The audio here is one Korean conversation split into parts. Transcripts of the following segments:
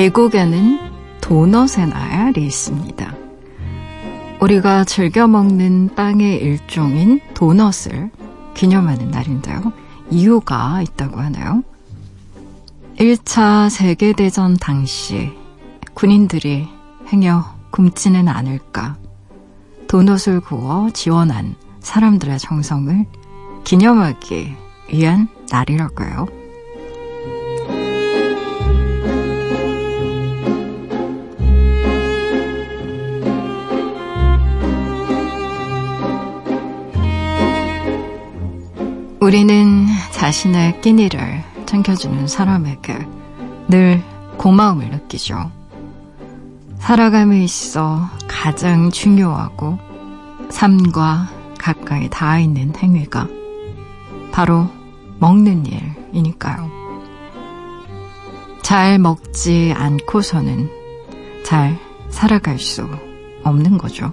미국에는 도넛의 날이 있습니다. 우리가 즐겨 먹는 빵의 일종인 도넛을 기념하는 날인데요. 이유가 있다고 하나요? 1차 세계대전 당시 군인들이 행여 굶지는 않을까 도넛을 구워 지원한 사람들의 정성을 기념하기 위한 날이라고요. 우리는 자신의 끼니를 챙겨주는 사람에게 늘 고마움을 느끼죠. 살아감에 있어 가장 중요하고 삶과 가까이 닿아 있는 행위가 바로 먹는 일이니까요. 잘 먹지 않고서는 잘 살아갈 수 없는 거죠.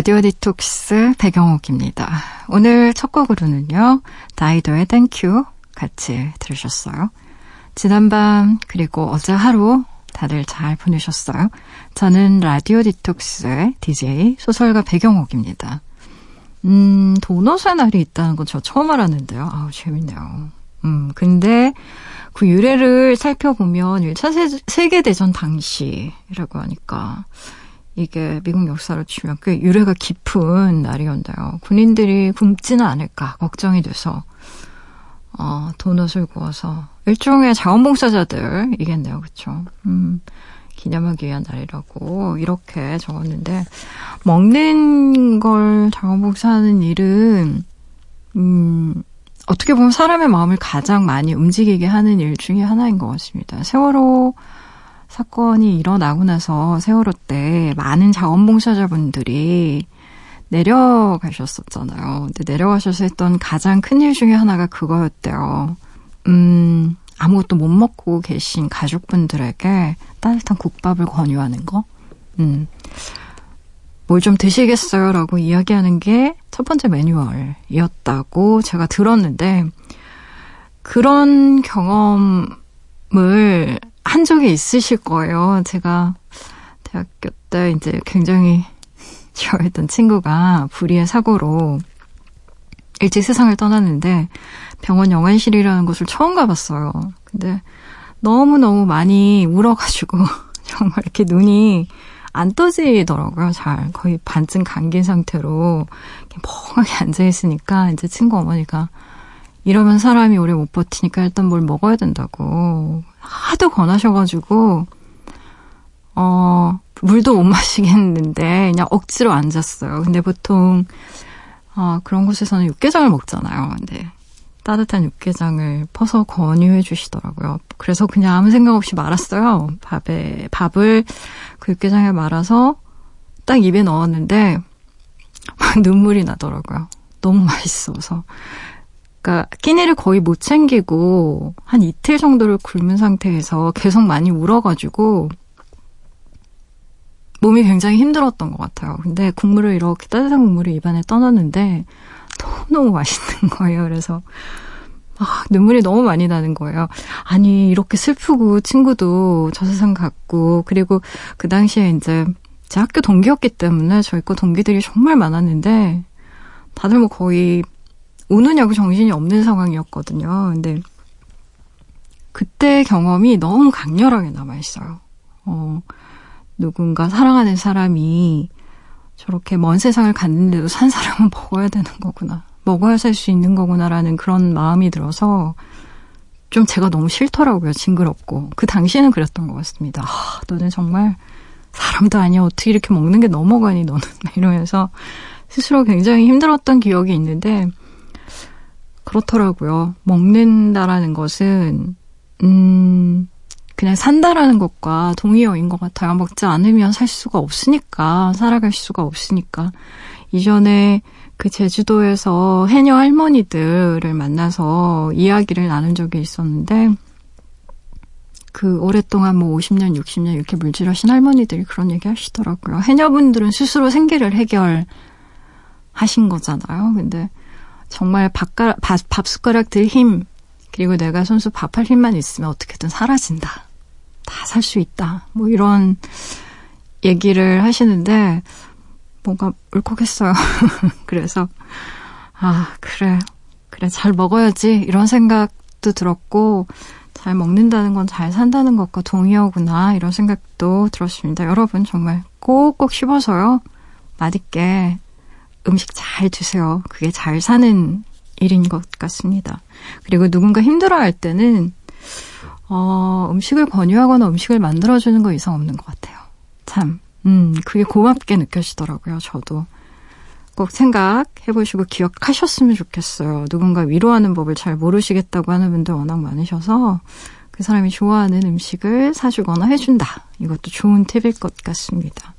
라디오 디톡스 배경옥입니다. 오늘 첫 곡으로는요, 다이도의 Thank You 같이 들으셨어요. 지난밤 그리고 어제 하루 다들 잘 보내셨어요? 저는 라디오 디톡스의 DJ 소설가 배경옥입니다. 음, 도넛의 날이 있다는 건 저 처음 알았는데요. 아우, 재밌네요. 음, 근데 그 유래를 살펴보면 1차 세계대전 당시라고 하니까 이게 미국 역사로 치면 꽤 유래가 깊은 날이었는데요. 군인들이 굶지는 않을까 걱정이 돼서 어, 도넛을 구워서 일종의 자원봉사자들이겠네요. 그쵸? 음, 기념하기 위한 날이라고 이렇게 적었는데 먹는 걸 자원봉사하는 일은 음, 어떻게 보면 사람의 마음을 가장 많이 움직이게 하는 일 중에 하나인 것 같습니다. 세월호 사건이 일어나고 나서 세월호 때 많은 자원봉사자분들이 내려가셨었잖아요. 근데 내려가셔서 했던 가장 큰 일 중에 하나가 그거였대요. 음, 아무것도 못 먹고 계신 가족분들에게 따뜻한 국밥을 권유하는 거. 음, 뭘 좀 드시겠어요? 라고 이야기하는 게 첫 번째 매뉴얼이었다고 제가 들었는데, 그런 경험을 한 적이 있으실 거예요. 제가 대학교 때 이제 굉장히 좋아했던 친구가 불의의 사고로 일찍 세상을 떠났는데 병원 영안실이라는 곳을 처음 가봤어요. 근데 너무너무 많이 울어가지고 정말 이렇게 눈이 안 떠지더라고요, 잘. 거의 반쯤 감긴 상태로 멍하게 앉아있으니까 이제 친구 어머니가 이러면 사람이 오래 못 버티니까 일단 뭘 먹어야 된다고 하도 권하셔가지고 어 물도 못 마시겠는데 그냥 억지로 앉았어요. 근데 보통 어, 그런 곳에서는 육개장을 먹잖아요. 근데 따뜻한 육개장을 퍼서 권유해 주시더라고요. 그래서 그냥 아무 생각 없이 말았어요. 밥에 밥을 그 육개장에 말아서 딱 입에 넣었는데 막 눈물이 나더라고요. 너무 맛있어서. 그러니까 끼니를 거의 못 챙기고 한 이틀 정도를 굶은 상태에서 계속 많이 울어가지고 몸이 굉장히 힘들었던 것 같아요. 근데 국물을 이렇게 따뜻한 국물을 입안에 떠났는데 너무너무 맛있는 거예요. 그래서 아, 눈물이 너무 많이 나는 거예요. 아니, 이렇게 슬프고 친구도 저 세상 갔고, 그리고 그 당시에 이제 제 학교 동기였기 때문에 저희 거 동기들이 정말 많았는데, 다들 뭐 거의 우느냐고 정신이 없는 상황이었거든요. 근데 그때 경험이 너무 강렬하게 남아있어요. 어, 누군가 사랑하는 사람이 저렇게 먼 세상을 갔는데도 산 사람은 먹어야 되는 거구나. 먹어야 살 수 있는 거구나라는 그런 마음이 들어서 좀 제가 너무 싫더라고요. 징그럽고. 그 당시에는 그랬던 것 같습니다. 아, 너는 정말 사람도 아니야. 어떻게 이렇게 먹는 게 넘어가니, 너는. 이러면서 스스로 굉장히 힘들었던 기억이 있는데, 그렇더라고요. 먹는다라는 것은, 음, 그냥 산다라는 것과 동의어인 것 같아요. 먹지 않으면 살 수가 없으니까, 살아갈 수가 없으니까. 이전에 그 제주도에서 해녀 할머니들을 만나서 이야기를 나눈 적이 있었는데, 그 오랫동안 뭐 50년, 60년 이렇게 물질하신 할머니들이 그런 얘기 하시더라고요. 해녀분들은 스스로 생계를 해결하신 거잖아요. 근데 정말 밥가, 밥, 밥 숟가락 들 힘, 그리고 내가 손수 밥할 힘만 있으면 어떻게든 사라진다. 다 살 수 있다. 뭐 이런 얘기를 하시는데, 뭔가 울컥했어요. 그래서, 아, 그래. 그래, 잘 먹어야지. 이런 생각도 들었고, 잘 먹는다는 건 잘 산다는 것과 동의어구나. 이런 생각도 들었습니다. 여러분, 정말 꼭꼭 씹어서요. 맛있게 음식 잘 드세요. 그게 잘 사는 일인 것 같습니다. 그리고 누군가 힘들어할 때는, 어, 음식을 권유하거나 음식을 만들어주는 거 이상 없는 것 같아요. 참. 음, 그게 고맙게 느껴지더라고요, 저도. 꼭 생각해보시고 기억하셨으면 좋겠어요. 누군가 위로하는 법을 잘 모르시겠다고 하는 분들 워낙 많으셔서 그 사람이 좋아하는 음식을 사주거나 해준다. 이것도 좋은 팁일 것 같습니다.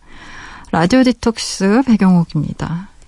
라디오 디톡스 배경옥입니다.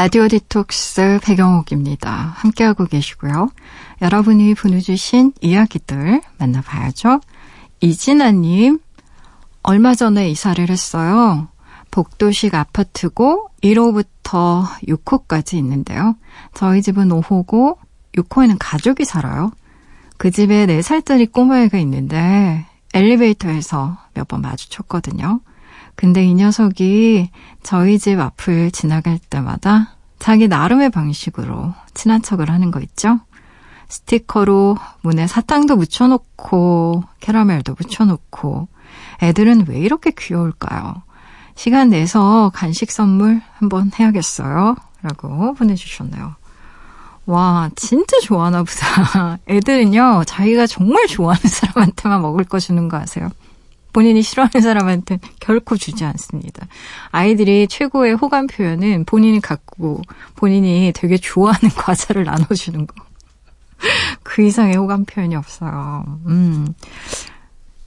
라디오 디톡스 배경옥입니다. 함께하고 계시고요. 여러분이 보내주신 이야기들 만나봐야죠. 이진아님, 얼마 전에 이사를 했어요. 복도식 아파트고 1호부터 6호까지 있는데요. 저희 집은 5호고 6호에는 가족이 살아요. 그 집에 4살짜리 꼬마애가 있는데 엘리베이터에서 몇 번 마주쳤거든요. 근데 이 녀석이 저희 집 앞을 지나갈 때마다 자기 나름의 방식으로 친한 척을 하는 거 있죠? 스티커로 문에 사탕도 묻혀놓고 캐러멜도 묻혀놓고 애들은 왜 이렇게 귀여울까요? 시간 내서 간식 선물 한번 해야겠어요. 라고 보내주셨네요. 와, 진짜 좋아하나 보다. 애들은요, 자기가 정말 좋아하는 사람한테만 먹을 거 주는 거 아세요? 본인이 싫어하는 사람한테 결코 주지 않습니다. 아이들이 최고의 호감 표현은 본인이 갖고 본인이 되게 좋아하는 과자를 나눠주는 거. 그 이상의 호감 표현이 없어요. 음.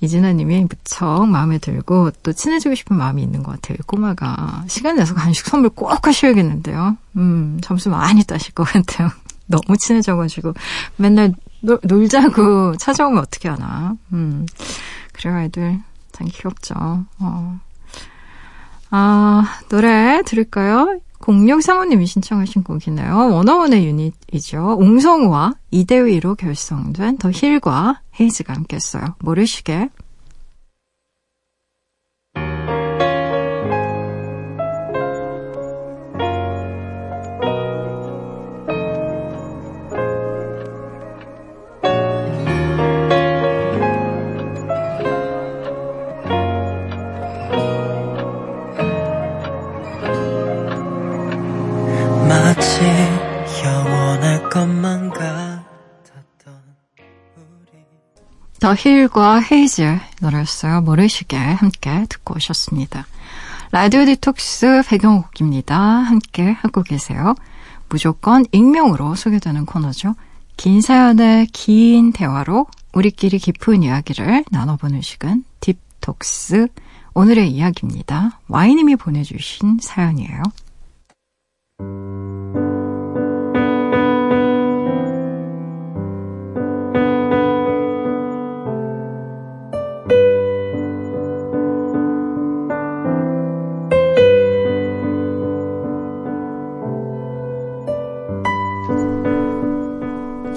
이진아님이 무척 마음에 들고 또 친해지고 싶은 마음이 있는 것 같아요. 꼬마가 시간 내서 간식 선물 꼭 하셔야겠는데요. 음, 점수 많이 따실 것 같아요. 너무 친해져가지고 맨날 놀, 놀자고 찾아오면 어떻게 하나. 음, 그래요, 아이들. 참 귀엽죠. 어. 아, 노래 들을까요? 0635님이 신청하신 곡이네요. 원어원의 유닛이죠. 옹성우와 이대위로 결성된 더 힐과 헤이즈가 함께 했어요. 모르시게. 더 힐과 헤이즐 노래였어요. 모르시게 함께 듣고 오셨습니다. 라디오 디톡스 배경옥입니다. 함께 하고 계세요. 무조건 익명으로 소개되는 코너죠. 긴 사연의 긴 대화로 우리끼리 깊은 이야기를 나눠보는 시간 딥톡스 오늘의 이야기입니다. 와이님이 보내주신 사연이에요.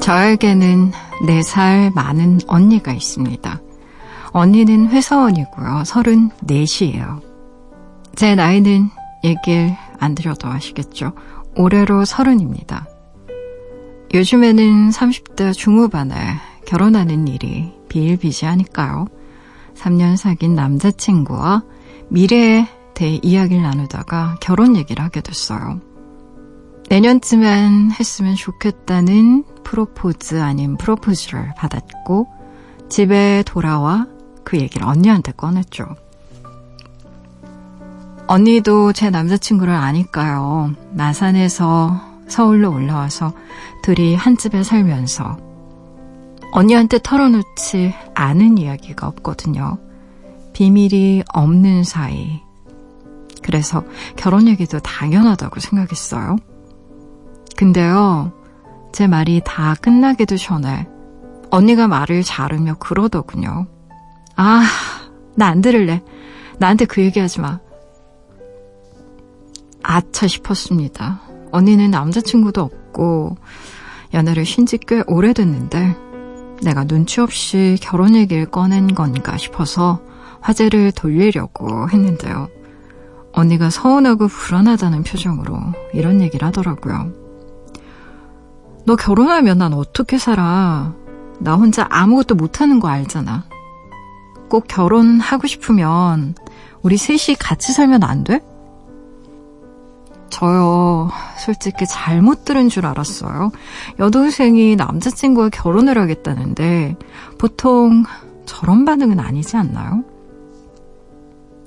저에게는 4살 많은 언니가 있습니다. 언니는 회사원이고요. 34이에요. 제 나이는 얘기를 안 드려도 아시겠죠? 올해로 서른입니다. 요즘에는 30대 중후반에 결혼하는 일이 비일비재하니까요. 3년 사귄 남자친구와 미래에 대해 이야기를 나누다가 결혼 얘기를 하게 됐어요. 내년쯤엔 했으면 좋겠다는 프로포즈 아닌 프로포즈를 받았고 집에 돌아와 그 얘기를 언니한테 꺼냈죠. 언니도 제 남자친구를 아니까요. 마산에서 서울로 올라와서 둘이 한 집에 살면서 언니한테 털어놓지 않은 이야기가 없거든요. 비밀이 없는 사이. 그래서 결혼 얘기도 당연하다고 생각했어요. 근데요, 제 말이 다 끝나기도 전에 언니가 말을 자르며 그러더군요. 아, 나 안 들을래. 나한테 그 얘기 하지 마. 아차 싶었습니다. 언니는 남자친구도 없고 연애를 쉰 지 꽤 오래됐는데 내가 눈치 없이 결혼 얘기를 꺼낸 건가 싶어서 화제를 돌리려고 했는데요. 언니가 서운하고 불안하다는 표정으로 이런 얘기를 하더라고요. 너 결혼하면 난 어떻게 살아? 나 혼자 아무것도 못하는 거 알잖아. 꼭 결혼하고 싶으면 우리 셋이 같이 살면 안 돼? 저요, 솔직히 잘못 들은 줄 알았어요. 여동생이 남자친구와 결혼을 하겠다는데, 보통 저런 반응은 아니지 않나요?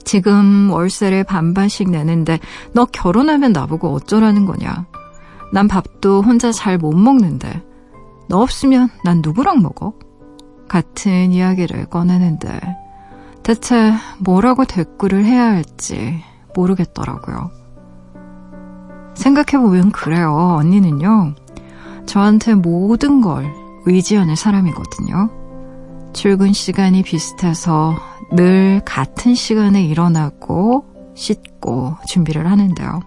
지금 월세를 반반씩 내는데, 너 결혼하면 나보고 어쩌라는 거냐? 난 밥도 혼자 잘 못 먹는데, 너 없으면 난 누구랑 먹어? 같은 이야기를 꺼내는데, 대체 뭐라고 대꾸를 해야 할지 모르겠더라고요. 생각해보면 그래요. 언니는요. 저한테 모든 걸 의지하는 사람이거든요. 출근 시간이 비슷해서 늘 같은 시간에 일어나고 씻고 준비를 하는데요.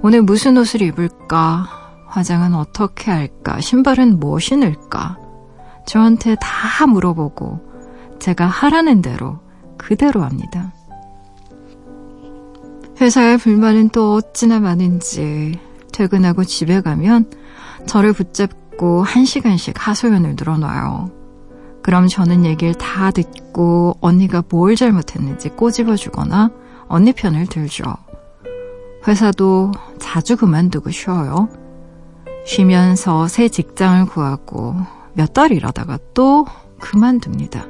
오늘 무슨 옷을 입을까? 화장은 어떻게 할까? 신발은 뭐 신을까? 저한테 다 물어보고 제가 하라는 대로 그대로 합니다. 회사에 불만은 또 어찌나 많은지 퇴근하고 집에 가면 저를 붙잡고 한 시간씩 하소연을 늘어놔요. 그럼 저는 얘기를 다 듣고 언니가 뭘 잘못했는지 꼬집어 주거나 언니 편을 들죠. 회사도 자주 그만두고 쉬어요. 쉬면서 새 직장을 구하고 몇 달 일하다가 또 그만둡니다.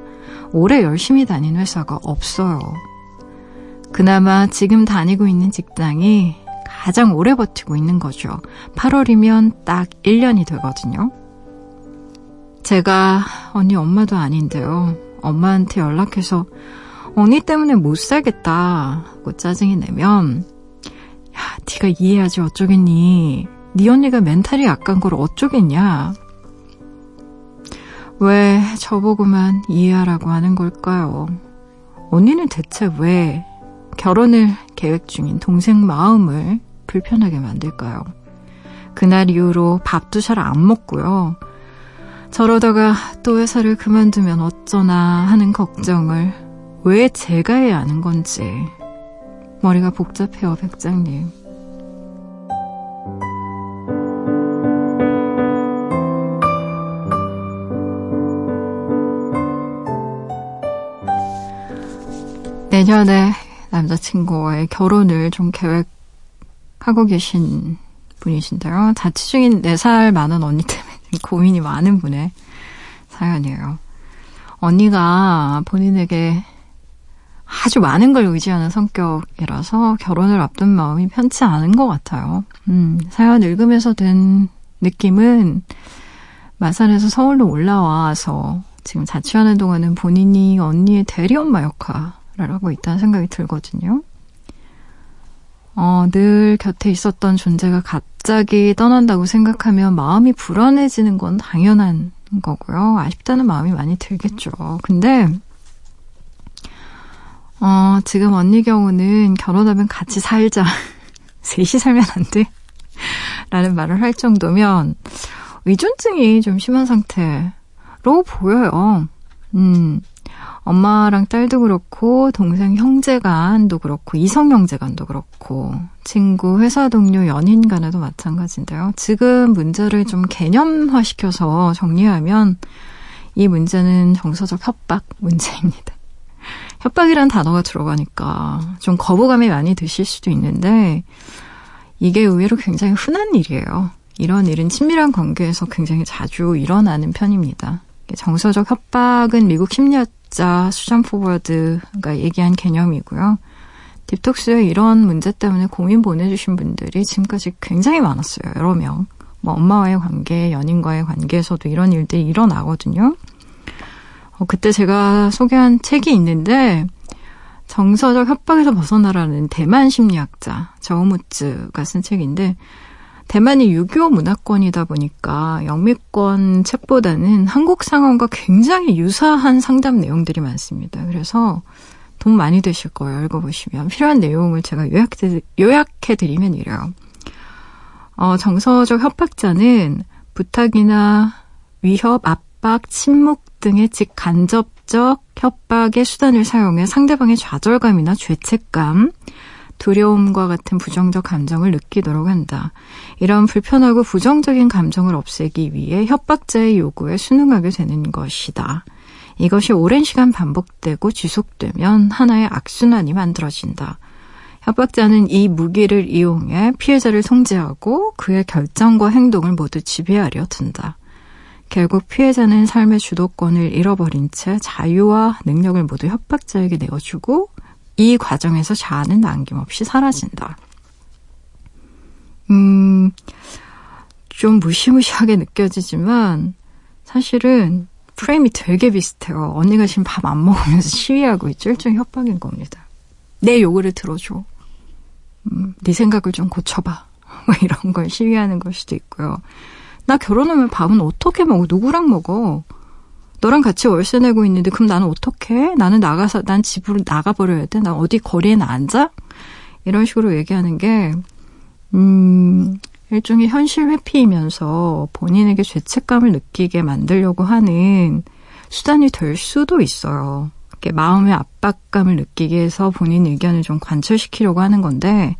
오래 열심히 다닌 회사가 없어요. 그나마 지금 다니고 있는 직장이 가장 오래 버티고 있는 거죠. 8월이면 딱 1년이 되거든요. 제가 언니 엄마도 아닌데요. 엄마한테 연락해서 언니 때문에 못 살겠다고 짜증이 내면 야, 네가 이해하지 어쩌겠니? 네 언니가 멘탈이 약한 걸 어쩌겠냐? 왜 저보고만 이해하라고 하는 걸까요? 언니는 대체 왜 결혼을 계획 중인 동생 마음을 불편하게 만들까요? 그날 이후로 밥도 잘 안 먹고요. 저러다가 또 회사를 그만두면 어쩌나 하는 걱정을 왜 제가 해야 하는 건지 머리가 복잡해요, 백장님. 내년에 남자친구와의 결혼을 좀 계획하고 계신 분이신데요. 자취 중인 4살 많은 언니 때문에 고민이 많은 분의 사연이에요. 언니가 본인에게 아주 많은 걸 의지하는 성격이라서 결혼을 앞둔 마음이 편치 않은 것 같아요. 음, 사연 읽으면서 든 느낌은 마산에서 서울로 올라와서 지금 자취하는 동안은 본인이 언니의 대리엄마 역할을 하고 있다는 생각이 들거든요. 어, 늘 곁에 있었던 존재가 갑자기 떠난다고 생각하면 마음이 불안해지는 건 당연한 거고요. 아쉽다는 마음이 많이 들겠죠. 근데 어, 지금 언니 경우는 결혼하면 같이 살자. 셋이 살면 안 돼. 라는 말을 할 정도면 의존증이 좀 심한 상태로 보여요. 음, 엄마랑 딸도 그렇고, 동생 형제 간도 그렇고, 이성 형제 간도 그렇고, 친구, 회사 동료, 연인 간에도 마찬가지인데요. 지금 문제를 좀 개념화시켜서 정리하면 이 문제는 정서적 협박 문제입니다. 협박이란 단어가 들어가니까 좀 거부감이 많이 드실 수도 있는데 이게 의외로 굉장히 흔한 일이에요. 이런 일은 친밀한 관계에서 굉장히 자주 일어나는 편입니다. 정서적 협박은 미국 심리학자 수잔 포워드가 얘기한 개념이고요. 딥톡스에 이런 문제 때문에 고민 보내주신 분들이 지금까지 굉장히 많았어요. 여러 명. 뭐 엄마와의 관계, 연인과의 관계에서도 이런 일들이 일어나거든요. 어, 그때 제가 소개한 책이 있는데 정서적 협박에서 벗어나라는 대만 심리학자 저우무츠가 쓴 책인데 대만이 유교 문화권이다 보니까 영미권 책보다는 한국 상황과 굉장히 유사한 상담 내용들이 많습니다. 그래서 돈 많이 드실 거예요. 읽어보시면. 필요한 내용을 제가 요약해, 요약해 드리면 이래요. 어, 정서적 협박자는 부탁이나 위협, 압박, 침묵 등의 직간접적 협박의 수단을 사용해 상대방의 좌절감이나 죄책감, 두려움과 같은 부정적 감정을 느끼도록 한다. 이런 불편하고 부정적인 감정을 없애기 위해 협박자의 요구에 순응하게 되는 것이다. 이것이 오랜 시간 반복되고 지속되면 하나의 악순환이 만들어진다. 협박자는 이 무기를 이용해 피해자를 통제하고 그의 결정과 행동을 모두 지배하려 든다. 결국 피해자는 삶의 주도권을 잃어버린 채 자유와 능력을 모두 협박자에게 내어주고 이 과정에서 자아는 남김없이 사라진다. 음, 좀 무시무시하게 느껴지지만 사실은 프레임이 되게 비슷해요. 언니가 지금 밥 안 먹으면서 시위하고 있죠. 일종의 협박인 겁니다. 내 요구를 들어줘. 음, 네 생각을 좀 고쳐봐. 뭐 이런 걸 시위하는 걸 수도 있고요. 나 결혼하면 밥은 어떻게 먹어? 누구랑 먹어? 너랑 같이 월세 내고 있는데 그럼 나는 어떻게? 나는 나가서 난 집으로 나가 버려야 돼? 나 어디 거리에 앉아? 이런 식으로 얘기하는 게 음, 일종의 현실 회피이면서 본인에게 죄책감을 느끼게 만들려고 하는 수단이 될 수도 있어요. 마음의 압박감을 느끼게 해서 본인 의견을 좀 관철시키려고 하는 건데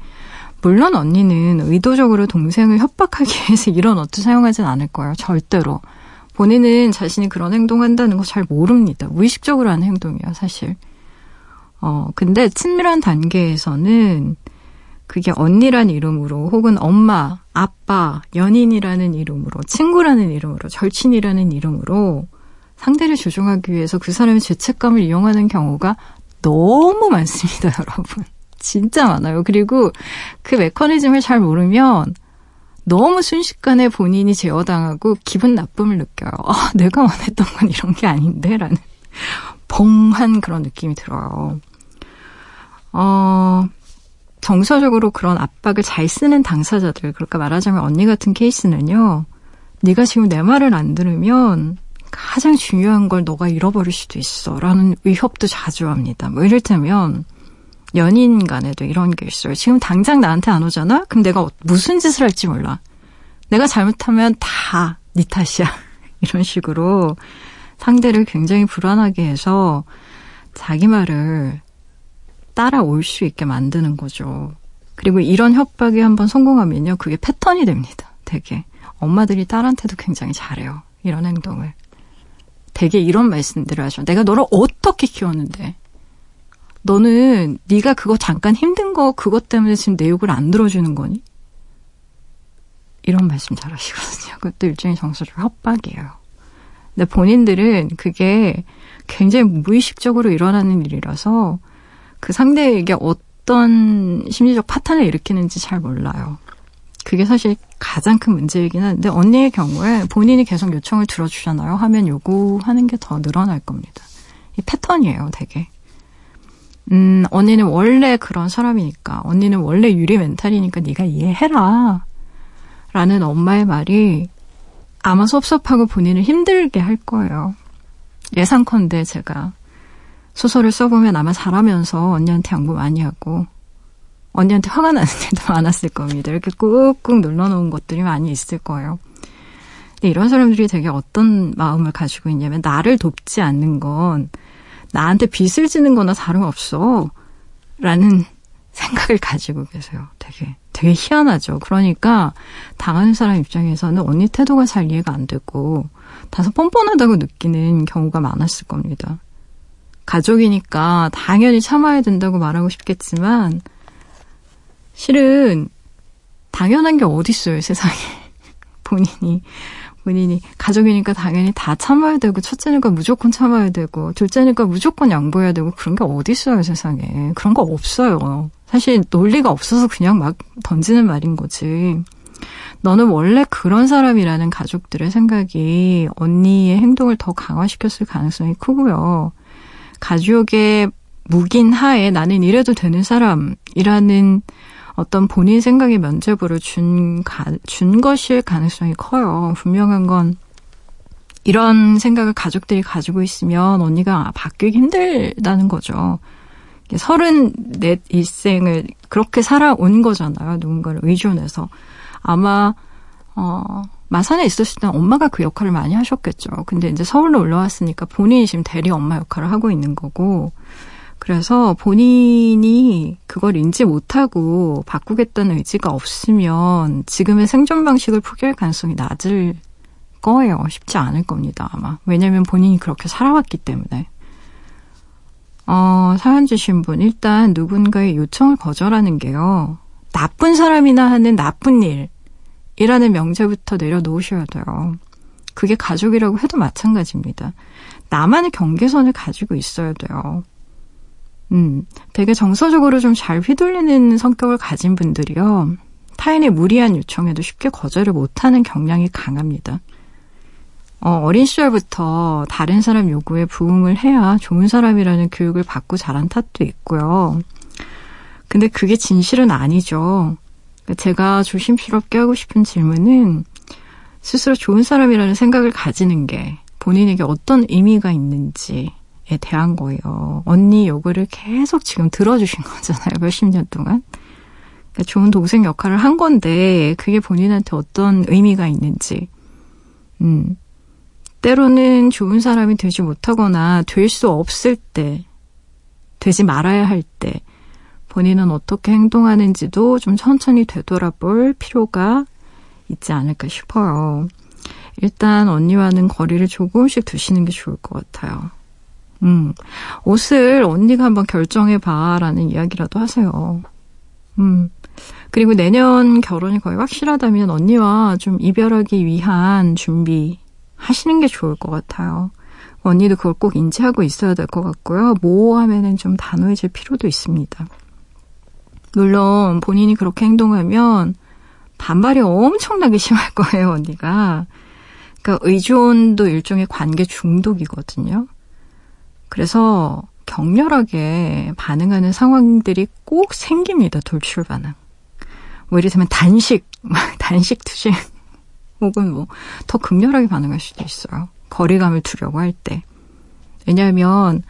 물론 언니는 의도적으로 동생을 협박하기 위해서 이런 어투 사용하진 않을 거예요. 절대로. 본인은 자신이 그런 행동한다는 거 잘 모릅니다. 무의식적으로 하는 행동이에요, 사실. 어, 근데 친밀한 단계에서는 그게 언니란 이름으로 혹은 엄마, 아빠, 연인이라는 이름으로, 친구라는 이름으로, 절친이라는 이름으로 상대를 조종하기 위해서 그 사람의 죄책감을 이용하는 경우가 너무 많습니다, 여러분. 진짜 많아요. 그리고 그 메커니즘을 잘 모르면 너무 순식간에 본인이 제어당하고 기분 나쁨을 느껴요. 아, 내가 원했던 건 이런 게 아닌데? 라는 벙한 그런 느낌이 들어요. 어, 정서적으로 그런 압박을 잘 쓰는 당사자들, 그러니까 말하자면 언니 같은 케이스는요, 네가 지금 내 말을 안 들으면 가장 중요한 걸 너가 잃어버릴 수도 있어. 라는 위협도 자주 합니다. 뭐 이를테면, 연인 간에도 이런 게 있어요. 지금 당장 나한테 안 오잖아? 그럼 내가 무슨 짓을 할지 몰라. 내가 잘못하면 다 네 탓이야. 이런 식으로 상대를 굉장히 불안하게 해서 자기 말을 따라올 수 있게 만드는 거죠. 그리고 이런 협박이 한번 성공하면요. 그게 패턴이 됩니다. 되게. 엄마들이 딸한테도 굉장히 잘해요. 이런 행동을. 되게 이런 말씀들을 하죠. 내가 너를 어떻게 키웠는데. 너는 네가 그거 잠깐 힘든 거 그것 때문에 지금 내 욕을 안 들어주는 거니? 이런 말씀 잘 하시거든요. 그것도 일종의 정서적 협박이에요. 근데 본인들은 그게 굉장히 무의식적으로 일어나는 일이라서 그 상대에게 어떤 심리적 파탄을 일으키는지 잘 몰라요. 그게 사실 가장 큰 문제이긴 한데 언니의 경우에 본인이 계속 요청을 들어주잖아요. 하면 요구하는 게 더 늘어날 겁니다. 이 패턴이에요, 되게. 음, 언니는 원래 그런 사람이니까, 언니는 원래 유리 멘탈이니까 네가 이해해라. 라는 엄마의 말이 아마 섭섭하고 본인을 힘들게 할 거예요. 예상컨대 제가 소설을 써보면 아마 잘하면서 언니한테 양보 많이 하고 언니한테 화가 나는 일도 많았을 겁니다. 이렇게 꾹꾹 눌러놓은 것들이 많이 있을 거예요. 근데 이런 사람들이 되게 어떤 마음을 가지고 있냐면 나를 돕지 않는 건 나한테 빚을 지는 거나 다름없어. 라는 생각을 가지고 계세요. 되게, 되게 희한하죠. 그러니까 당하는 사람 입장에서는 언니 태도가 잘 이해가 안 되고 다소 뻔뻔하다고 느끼는 경우가 많았을 겁니다. 가족이니까 당연히 참아야 된다고 말하고 싶겠지만 실은 당연한 게 어딨어요, 세상에. 본인이 본인이 가족이니까 당연히 다 참아야 되고 첫째니까 무조건 참아야 되고 둘째니까 무조건 양보해야 되고 그런 게 어디 있어요 세상에. 그런 거 없어요. 사실 논리가 없어서 그냥 막 던지는 말인 거지. 너는 원래 그런 사람이라는 가족들의 생각이 언니의 행동을 더 강화시켰을 가능성이 크고요. 가족의 묵인 하에 나는 이래도 되는 사람이라는 어떤 본인 생각의 면죄부를 준, 가, 준 것일 가능성이 커요. 분명한 건 이런 생각을 가족들이 가지고 있으면 언니가 바뀌기 힘들다는 거죠. 서른 넷 일생을 그렇게 살아온 거잖아요. 누군가를 의존해서. 아마, 어, 마산에 있었을 땐 엄마가 그 역할을 많이 하셨겠죠. 근데 이제 서울로 올라왔으니까 본인이 지금 대리 엄마 역할을 하고 있는 거고, 그래서 본인이 그걸 인지 못하고 바꾸겠다는 의지가 없으면 지금의 생존 방식을 포기할 가능성이 낮을 거예요. 쉽지 않을 겁니다, 아마. 왜냐면 본인이 그렇게 살아왔기 때문에. 어, 사연 주신 분, 일단 누군가의 요청을 거절하는 게요. 나쁜 사람이나 하는 나쁜 일 이라는 명제부터 내려놓으셔야 돼요. 그게 가족이라고 해도 마찬가지입니다. 나만의 경계선을 가지고 있어야 돼요. 음, 되게 정서적으로 좀 잘 휘둘리는 성격을 가진 분들이요. 타인의 무리한 요청에도 쉽게 거절을 못하는 경향이 강합니다. 어, 어린 시절부터 다른 사람 요구에 부응을 해야 좋은 사람이라는 교육을 받고 자란 탓도 있고요. 근데 그게 진실은 아니죠. 제가 조심스럽게 하고 싶은 질문은 스스로 좋은 사람이라는 생각을 가지는 게 본인에게 어떤 의미가 있는지 에 대한 거예요. 언니 요구를 계속 지금 들어주신 거잖아요. 몇십 년 동안. 그러니까 좋은 동생 역할을 한 건데 그게 본인한테 어떤 의미가 있는지. 음. 때로는 좋은 사람이 되지 못하거나 될 수 없을 때, 되지 말아야 할 때, 본인은 어떻게 행동하는지도 좀 천천히 되돌아볼 필요가 있지 않을까 싶어요. 일단 언니와는 거리를 조금씩 두시는 게 좋을 것 같아요. 음, 옷을 언니가 한번 결정해봐 라는 이야기라도 하세요. 음, 그리고 내년 결혼이 거의 확실하다면 언니와 좀 이별하기 위한 준비 하시는 게 좋을 것 같아요. 언니도 그걸 꼭 인지하고 있어야 될 것 같고요. 모호하면은 좀 단호해질 필요도 있습니다. 물론 본인이 그렇게 행동하면 반발이 엄청나게 심할 거예요, 언니가. 그러니까 의존도 일종의 관계 중독이거든요. 그래서 격렬하게 반응하는 상황들이 꼭 생깁니다. 돌출 반응. 뭐 이를테면 단식, 단식 투식 혹은 뭐더 극렬하게 반응할 수도 있어요. 거리감을 두려고 할 때. 왜냐하면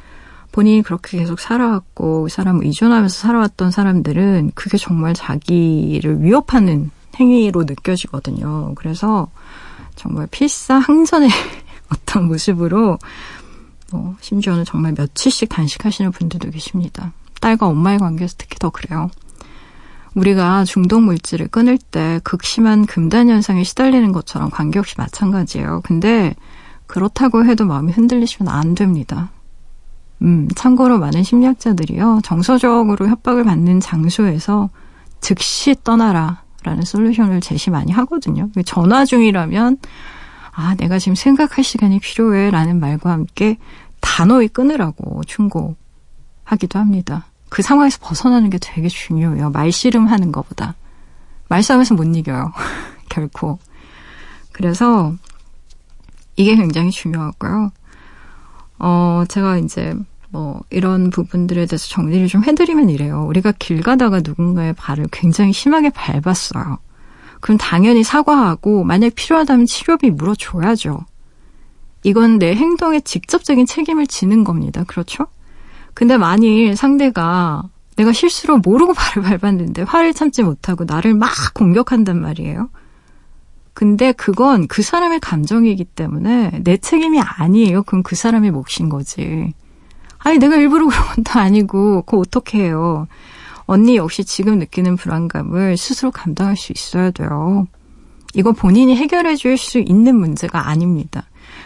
본인이 그렇게 계속 살아왔고 그 사람을 의존하면서 살아왔던 사람들은 그게 정말 자기를 위협하는 행위로 느껴지거든요. 그래서 정말 필사 항전의 어떤 모습으로 뭐 심지어는 정말 며칠씩 단식하시는 분들도 계십니다. 딸과 엄마의 관계에서 특히 더 그래요. 우리가 중독 물질을 끊을 때 극심한 금단 현상에 시달리는 것처럼 관계 역시 마찬가지예요. 근데 그렇다고 해도 마음이 흔들리시면 안 됩니다. 음, 참고로 많은 심리학자들이요, 정서적으로 협박을 받는 장소에서 즉시 떠나라 라는 솔루션을 제시 많이 하거든요. 전화 중이라면 아, 내가 지금 생각할 시간이 필요해 라는 말과 함께 단호히 끊으라고 충고하기도 합니다. 그 상황에서 벗어나는 게 되게 중요해요. 말씨름 하는 것보다. 말싸움에서 못 이겨요. 결코. 그래서 이게 굉장히 중요하고요. 어, 제가 이제 뭐 이런 부분들에 대해서 정리를 좀 해드리면 이래요. 우리가 길 가다가 누군가의 발을 굉장히 심하게 밟았어요. 그럼 당연히 사과하고 만약 필요하다면 치료비 물어줘야죠. 이건 내 행동에 직접적인 책임을 지는 겁니다. 그렇죠? 근데 만일 상대가 내가 실수로 모르고 발을 밟았는데 화를 참지 못하고 나를 막 공격한단 말이에요. 근데 그건 그 사람의 감정이기 때문에 내 책임이 아니에요. 그럼 그 사람의 몫인 거지. 아니, 내가 일부러 그런 것도 아니고, 그거 어떻게 해요. 언니 역시 지금 느끼는 불안감을 스스로 감당할 수 있어야 돼요. 이건 본인이 해결해 줄 수 있는 문제가 아닙니다.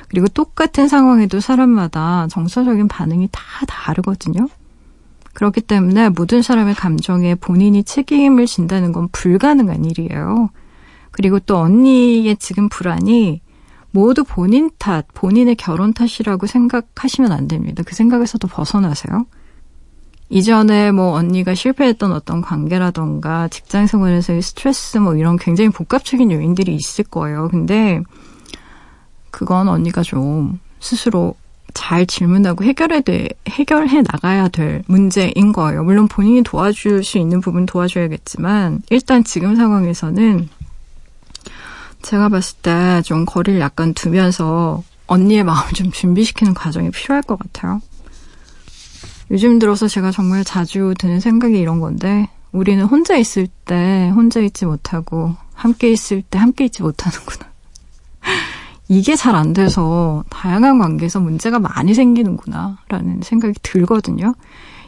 그리고 똑같은 상황에도 사람마다 정서적인 반응이 다 다르거든요. 그렇기 때문에 모든 사람의 감정에 본인이 책임을 진다는 건 불가능한 일이에요. 그리고 또 언니의 지금 불안이 모두 본인 탓, 본인의 결혼 탓이라고 생각하시면 안 됩니다. 그 생각에서도 벗어나세요. 이전에 뭐 언니가 실패했던 어떤 관계라던가 직장 생활에서의 스트레스 뭐 이런 굉장히 복합적인 요인들이 있을 거예요. 근데 그건 언니가 좀 스스로 잘 질문하고 해결해 돼, 해결해 나가야 될 문제인 거예요. 물론 본인이 도와줄 수 있는 부분 도와줘야겠지만 일단 지금 상황에서는 제가 봤을 때 좀 거리를 약간 두면서 언니의 마음을 좀 준비시키는 과정이 필요할 것 같아요. 요즘 들어서 제가 정말 자주 드는 생각이 이런 건데 우리는 혼자 있을 때 혼자 있지 못하고 함께 있을 때 함께 있지 못하는구나. 이게 잘 안 돼서 다양한 관계에서 문제가 많이 생기는구나라는 생각이 들거든요.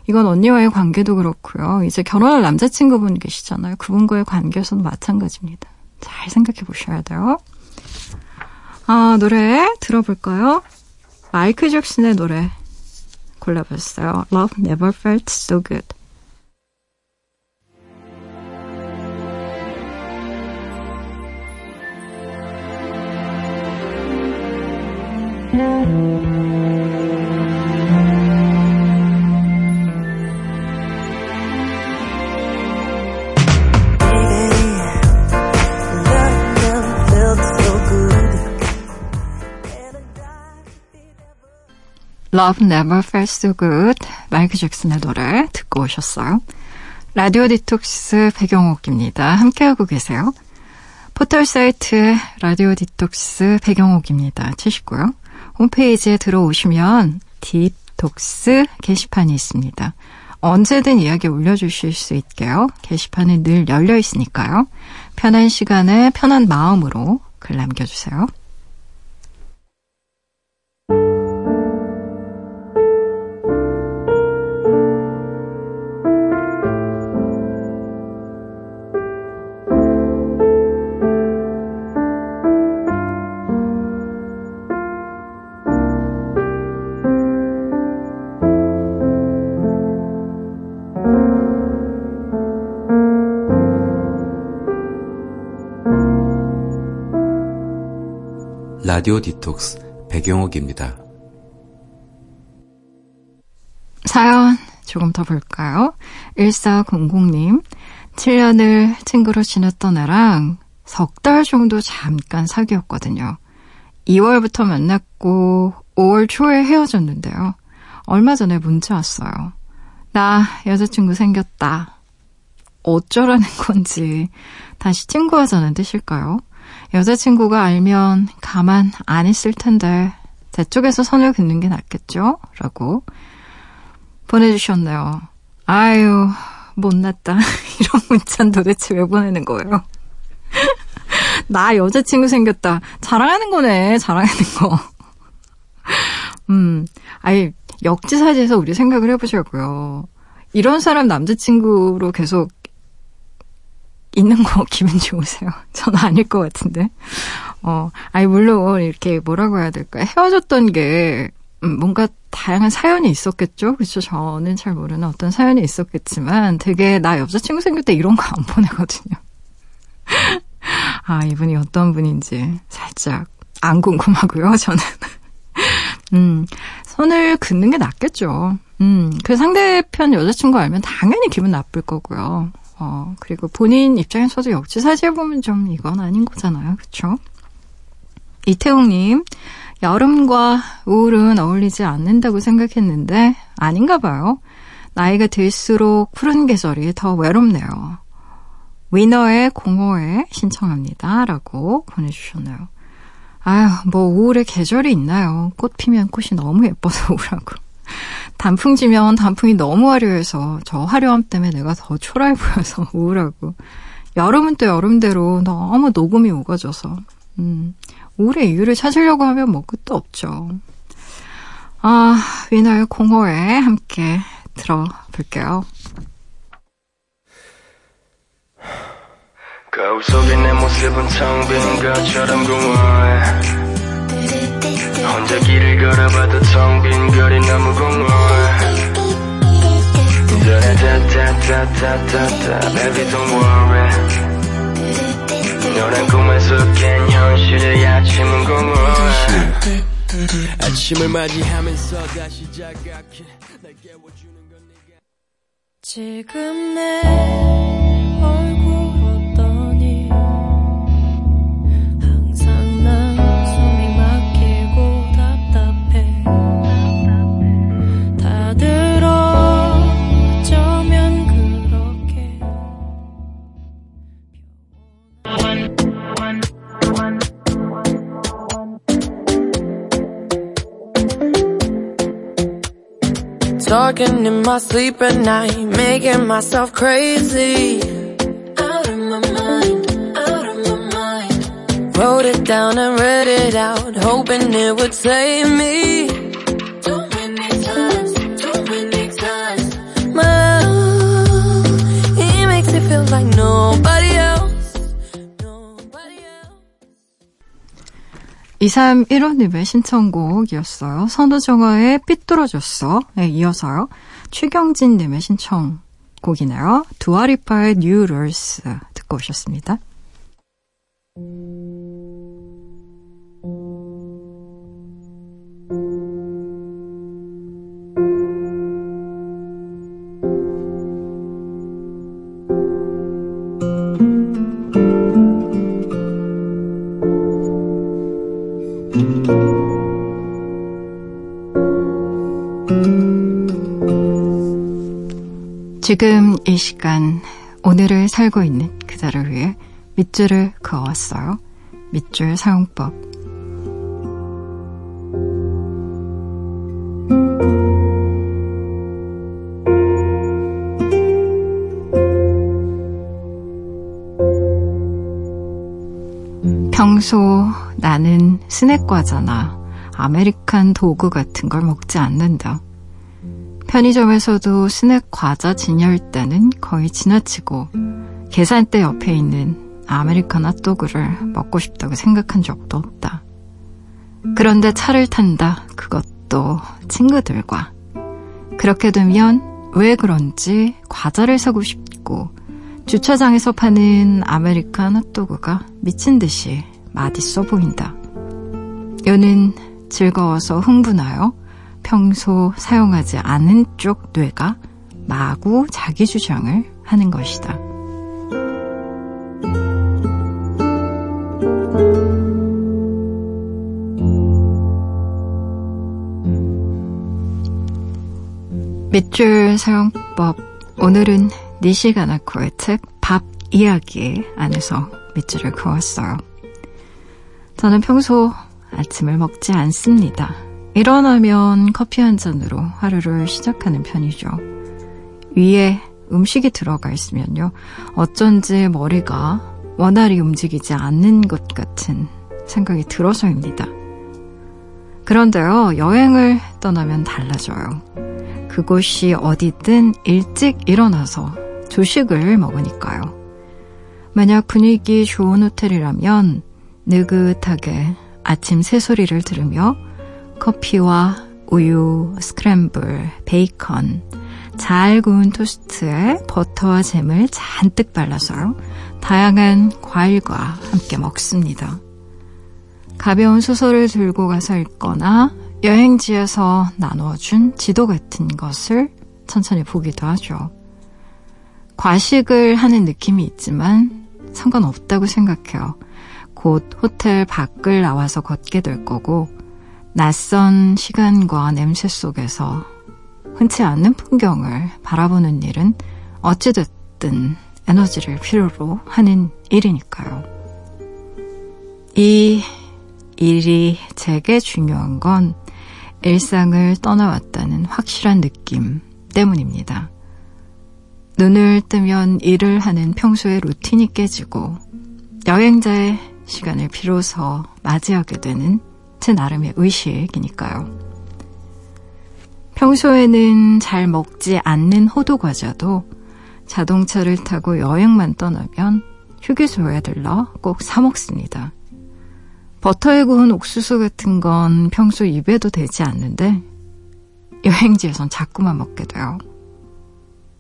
이건 언니와의 관계도 그렇고요. 이제 결혼할 남자친구분 계시잖아요. 그분과의 관계에서도 마찬가지입니다. 잘 생각해 보셔야 돼요. 아, 노래 들어볼까요? 마이클 잭슨의 노래 골라봤어요. Love never felt so good. Love Never Felt So Good 마이클 잭슨의 노래 듣고 오셨어요. 라디오 디톡스 배경옥입니다. 함께하고 계세요. 포털 사이트 라디오 디톡스 배경옥입니다. 치시고요. 홈페이지에 들어오시면 딥톡스 게시판이 있습니다. 언제든 이야기 올려주실 수 있게요. 게시판은 늘 열려 있으니까요. 편한 시간에 편한 마음으로 글 남겨주세요. 라디오 디톡스 배경옥입니다. 사연 조금 더 볼까요? 1400님, 7년을 친구로 지냈던 애랑 석 달 정도 잠깐 사귀었거든요. 2월부터 만났고 5월 초에 헤어졌는데요. 얼마 전에 문자 왔어요. 나 여자친구 생겼다. 어쩌라는 건지 다시 친구하자는 뜻일까요? 여자친구가 알면 가만 안 있을 텐데 제 쪽에서 선을 긋는 게 낫겠죠? 라고 보내주셨네요. 아유 못났다. 이런 문자는 도대체 왜 보내는 거예요? 나 여자친구 생겼다. 자랑하는 거네. 자랑하는 거. 음, 아니 역지사지해서 우리 생각을 해보자고요. 이런 사람 남자친구로 계속 있는 거 기분 좋으세요? 전 아닐 것 같은데. 어, 아니, 물론, 이렇게 뭐라고 해야 될까. 헤어졌던 게, 음, 뭔가 다양한 사연이 있었겠죠? 그렇죠? 저는 잘 모르는 어떤 사연이 있었겠지만 되게 나 여자친구 생길 때 이런 거 안 보내거든요. 아, 이분이 어떤 분인지 살짝 안 궁금하고요, 저는. 음, 손을 긋는 게 낫겠죠. 음, 그 상대편 여자친구 알면 당연히 기분 나쁠 거고요. 어, 그리고 본인 입장에서도 역지 사지해 보면 좀 이건 아닌 거잖아요. 그쵸? 이태웅님, 여름과 우울은 어울리지 않는다고 생각했는데 아닌가 봐요. 나이가 들수록 푸른 계절이 더 외롭네요. 위너의 공허에 신청합니다. 라고 보내주셨네요. 아유, 뭐 우울의 계절이 있나요? 꽃 피면 꽃이 너무 예뻐서 우울하고. 단풍 지면 단풍이 너무 화려해서 저 화려함 때문에 내가 더 초라해 보여서 우울하고. 여름은 또 여름대로 너무 녹음이 오가져서. 음, 우울의 이유를 찾으려고 하면 뭐 끝도 없죠. 아, 위너의 공허에 함께 들어볼게요. 거울 속에 내 모습은 텅빈 것처럼 공허해 혼자 길을 걸어봐도 텅 빈 거리 너무 공허해. baby don't worry. 너란 꿈에 속엔 현실의 아침은 공허해. 아침을 맞이하면서 다시 자각해. 날 깨워주는 건 네가 지금 내 얼굴 Talking in my sleep at night, making myself crazy. Out of my mind, out of my mind. Wrote it down and read it out, hoping it would save me. Too many times, too many times. My love, he makes it feel like nobody else. Nobody else. 2315님의 신청곡이었어요. 선우정아의 삐뚤어졌어. 네, 이어서요. 최경진님의 신청곡이네요. 두아리파의 뉴 럴스 듣고 오셨습니다. 지금 이 시간 오늘을 살고 있는 그대를 위해 밑줄을 그어왔어요. 밑줄 사용법. 평소 나는 스낵 과자나 American dog 같은 걸 먹지 않는다. 편의점에서도 스낵 과자 진열대는 거의 지나치고 계산대 옆에 있는 American 핫도그를 먹고 싶다고 생각한 적도 없다. 그런데 차를 탄다. 그것도 친구들과. 그렇게 되면 왜 그런지 과자를 사고 싶고 주차장에서 파는 American 핫도그가 미친 듯이 맛있어 보인다. 요는 즐거워서 흥분하여 평소 사용하지 않은 쪽 뇌가 마구 자기 주장을 하는 것이다. 밑줄 사용법 오늘은 니시가 나 코의 책밥 이야기 안에서 밑줄을 그었어요. 저는 평소 아침을 먹지 않습니다. 일어나면 커피 한 잔으로 하루를 시작하는 편이죠. 위에 음식이 들어가 있으면요. 어쩐지 머리가 원활히 움직이지 않는 것 같은 생각이 들어서입니다. 그런데요, 여행을 떠나면 달라져요. 그곳이 어디든 일찍 일어나서 조식을 먹으니까요. 만약 분위기 좋은 호텔이라면 느긋하게 아침 새소리를 들으며 커피와 우유, 스크램블, 베이컨, 잘 구운 토스트에 버터와 잼을 잔뜩 발라서 다양한 과일과 함께 먹습니다. 가벼운 소설을 들고 가서 읽거나 여행지에서 나눠준 지도 같은 것을 천천히 보기도 하죠. 과식을 하는 느낌이 있지만 상관없다고 생각해요. 곧 호텔 밖을 나와서 걷게 될 거고, 낯선 시간과 냄새 속에서 흔치 않는 풍경을 바라보는 일은 어찌됐든 에너지를 필요로 하는 일이니까요. 이 일이 제게 중요한 건 일상을 떠나왔다는 확실한 느낌 때문입니다. 눈을 뜨면 일을 하는 평소의 루틴이 깨지고 여행자의 시간을 비로소 맞이하게 되는 제 나름의 의식이니까요. 평소에는 잘 먹지 않는 호두 과자도 자동차를 타고 여행만 떠나면 휴게소에 들러 꼭 사 먹습니다. 버터에 구운 옥수수 같은 건 평소 입에도 되지 않는데 여행지에선 자꾸만 먹게 돼요.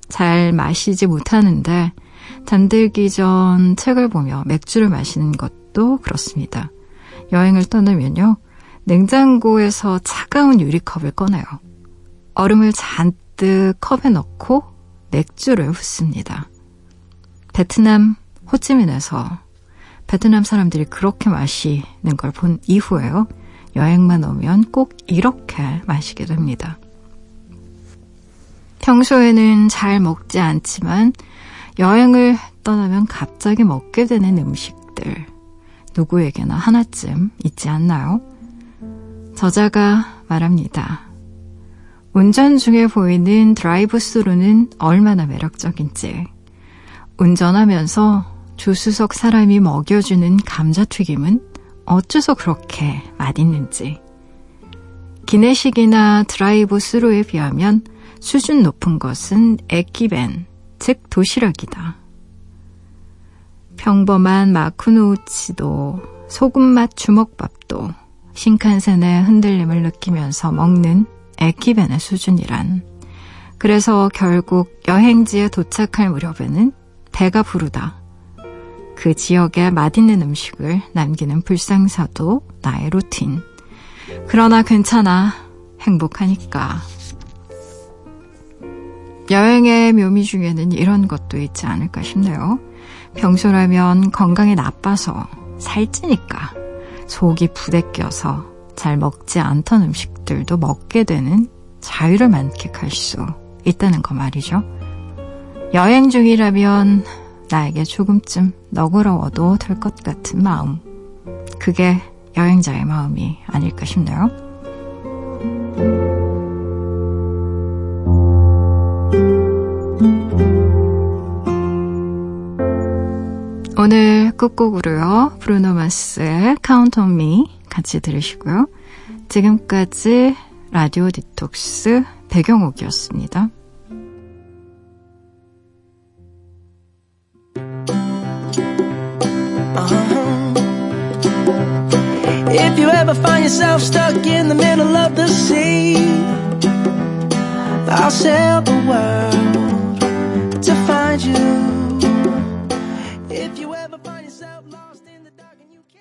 잘 마시지 못하는데 잠들기 전 책을 보며 맥주를 마시는 것도 그렇습니다. 여행을 떠나면요. 냉장고에서 차가운 유리컵을 꺼내요. 얼음을 잔뜩 컵에 넣고 맥주를 붓습니다. 베트남 호찌민에서 베트남 사람들이 그렇게 마시는 걸 본 이후에요. 여행만 오면 꼭 이렇게 마시게 됩니다. 평소에는 잘 먹지 않지만 여행을 떠나면 갑자기 먹게 되는 음식들 누구에게나 하나쯤 있지 않나요? 저자가 말합니다. 운전 중에 보이는 드라이브 스루는 얼마나 매력적인지 운전하면서 조수석 사람이 먹여주는 감자튀김은 어째서 그렇게 맛있는지. 기내식이나 드라이브 스루에 비하면 수준 높은 것은 에키벤, 즉 도시락이다. 평범한 마쿠노우치도 소금맛 주먹밥도 신칸센의 흔들림을 느끼면서 먹는 에키벤의 수준이란. 그래서 결국 여행지에 도착할 무렵에는 배가 부르다. 그 지역의 맛있는 음식을 남기는 불상사도 나의 루틴. 그러나 괜찮아. 행복하니까. 여행의 묘미 중에는 이런 것도 있지 않을까 싶네요. 평소라면 건강에 나빠서 살찌니까 속이 부대껴서 잘 먹지 않던 음식들도 먹게 되는 자유를 만끽할 수 있다는 거 말이죠. 여행 중이라면 나에게 조금쯤 너그러워도 될 것 같은 마음. 그게 여행자의 마음이 아닐까 싶네요. 오늘 끝곡으로요. 브루노 마스의 Count on Me 같이 들으시고요. 지금까지 라디오 디톡스 배경옥이었습니다. If you ever find yourself stuck in the middle of the sea, I'll sail the world to find you.